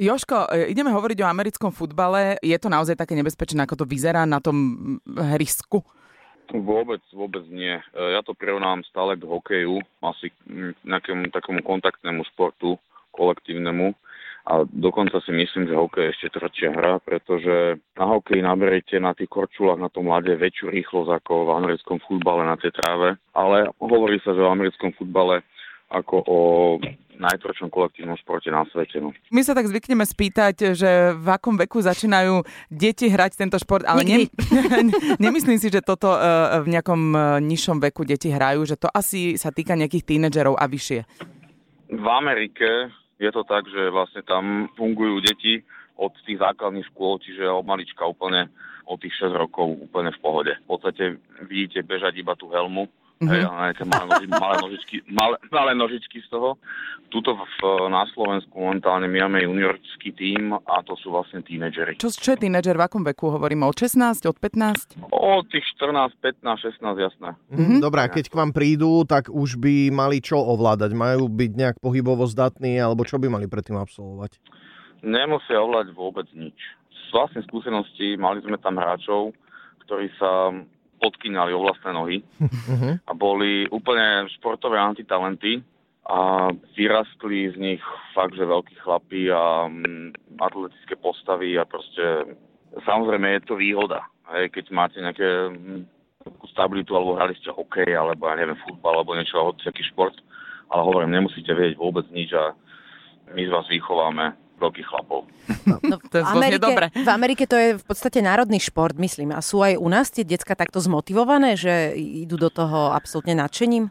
Joško, e, ideme hovoriť o americkom futbale. Je to naozaj také nebezpečné, ako to vyzerá na tom hrisku? Vôbec, vôbec nie. E, ja to prirovnám stále k hokeju, asi k nejakému takému kontaktnému športu, kolektívnemu. A dokonca si myslím, že hokej je ešte tvrdšia hra, pretože na hokej naberete na tých korčulách na tom mlade väčšiu rýchlosť ako v americkom futbale na tej tráve. Ale hovorí sa, že v americkom futbale ako o najtvrdšom kolektívnom športe na svete. No. My sa tak zvykneme spýtať, že v akom veku začínajú deti hrať tento šport, ale ne, nemyslím si, že toto uh, v nejakom uh, nižšom veku deti hrajú, že to asi sa týka nejakých tínedžerov a vyššie. V Amerike je to tak, že vlastne tam fungujú deti od tých základných škôl, čiže od malička úplne od tých 6 rokov úplne v pohode. V podstate vidíte bežať iba tú helmu Mm-hmm. Hej, ale malé, noži, malé, nožičky, malé, malé nožičky z toho. Tuto v, na Slovensku momentálne my máme juniorský tím a to sú vlastne tínedžery. Čo, čo je tínedžer? V akom veku hovoríme? Od 16? Od 15? Od tých 14, 15, 16, jasné. Mm-hmm. Dobrá, keď k vám prídu, tak už by mali čo ovládať? Majú byť nejak pohybovo zdatní alebo čo by mali predtým absolvovať? Nemusia ovládať vôbec nič. Z vlastnej skúsenosti mali sme tam hráčov, ktorí sa podkyňali o vlastné nohy uh-huh. a boli úplne športové antitalenty a vyrastli z nich fakt, že veľkí chlapí a um, atletické postavy a proste samozrejme je to výhoda, hej, keď máte nejaké um, stabilitu alebo hrali ste hokej alebo ja neviem futbal alebo niečo, nejaký šport, ale hovorím, nemusíte vedieť vôbec nič a my z vás vychováme veľkých chlapov. No, to v, Amerike, dobre. v Amerike to je v podstate národný šport, myslím. A sú aj u nás tie decka takto zmotivované, že idú do toho absolútne nadšením?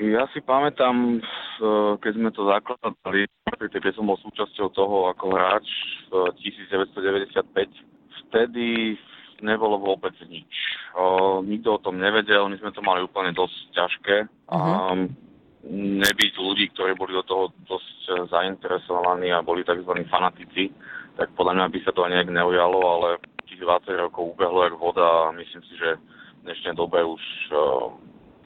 Ja si pamätám, keď sme to zakladali, keď som bol súčasťou toho ako hráč v 1995, vtedy nebolo vôbec nič. Nikto o tom nevedel, my sme to mali úplne dosť ťažké. Uh-huh. A nebyť ľudí, ktorí boli do toho dosť eh, zainteresovaní a boli tzv. fanatici, tak podľa mňa by sa to aj nejak neujalo, ale tých 20 rokov ubehlo jak voda a myslím si, že v dnešnej dobe už eh,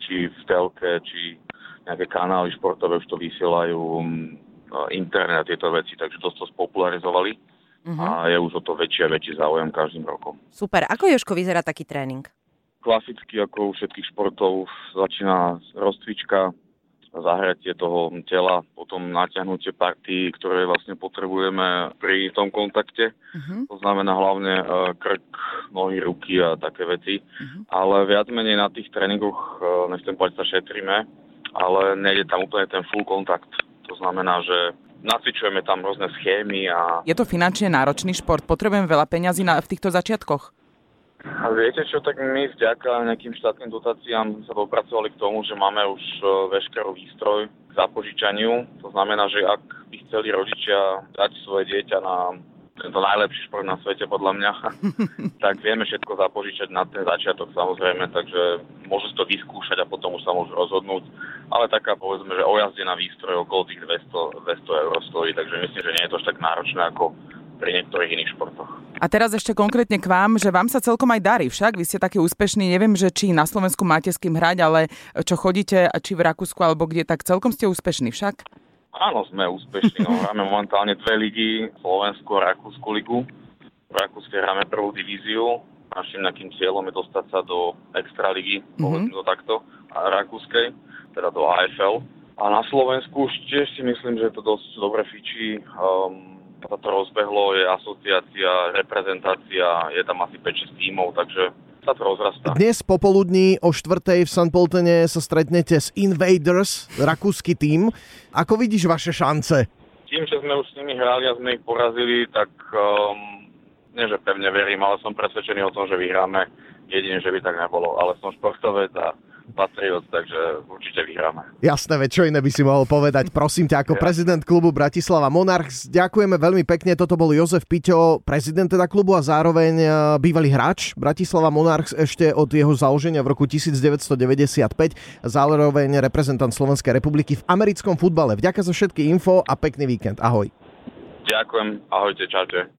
či v telke, či nejaké kanály športové už to vysielajú mm, eh, internet tieto veci, takže dosť to spopularizovali uh-huh. a je už o to väčší a väčší záujem každým rokom. Super. Ako Joško vyzerá taký tréning? Klasicky ako u všetkých športov začína rozcvička, zahratie toho tela, potom natiahnutie partí, ktoré vlastne potrebujeme pri tom kontakte. Uh-huh. To znamená hlavne uh, krk, nohy, ruky a také veci. Uh-huh. Ale viac menej na tých tréningoch, uh, nechcem povedať, sa šetríme, ale nejde tam úplne ten full kontakt. To znamená, že nacvičujeme tam rôzne schémy a... Je to finančne náročný šport? Potrebujem veľa peňazí na, v týchto začiatkoch? A viete čo, tak my vďaka nejakým štátnym dotáciám sa dopracovali k tomu, že máme už e, veškerý výstroj k zapožičaniu. To znamená, že ak by chceli rodičia dať svoje dieťa na tento najlepší šport na svete podľa mňa, tak vieme všetko zapožičať na ten začiatok samozrejme, takže môžu si to vyskúšať a potom už sa môžu rozhodnúť. Ale taká povedzme, že ojazdená výstroj okolo tých 200, 200 eur stojí, takže myslím, že nie je to až tak náročné ako pri niektorých iných športoch. A teraz ešte konkrétne k vám, že vám sa celkom aj darí však, vy ste takí úspešní, neviem, že či na Slovensku máte s kým hrať, ale čo chodíte, či v Rakúsku alebo kde, tak celkom ste úspešní však? Áno, sme úspešní, no, hráme momentálne dve ligy, Slovensku a Rakúsku ligu. V Rakúsku hráme prvú divíziu, našim nejakým cieľom je dostať sa do extraligy, mm-hmm. povedzme to takto, a rakúskej, teda do AFL. A na Slovensku už tiež si myslím, že to dosť dobre fičí. Um, to rozbehlo, je asociácia, reprezentácia, je tam asi 5-6 tímov, takže sa to rozrastá. Dnes popoludní o štvrtej v St. Poltene sa stretnete s Invaders, rakúsky tím. Ako vidíš vaše šance? Tým, že sme už s nimi hrali a sme ich porazili, tak um, nie, že pevne verím, ale som presvedčený o tom, že vyhráme. Jedine, že by tak nebolo, ale som športovec a Patriot, takže určite vyhráme. Jasné, veď čo iné by si mohol povedať. Prosím ťa, ako ja. prezident klubu Bratislava Monarchs, ďakujeme veľmi pekne. Toto bol Jozef Piťo, prezident teda klubu a zároveň e, bývalý hráč Bratislava Monarchs ešte od jeho založenia v roku 1995, zároveň reprezentant Slovenskej republiky v americkom futbale. Vďaka za všetky info a pekný víkend. Ahoj. Ďakujem, ahojte, čaute.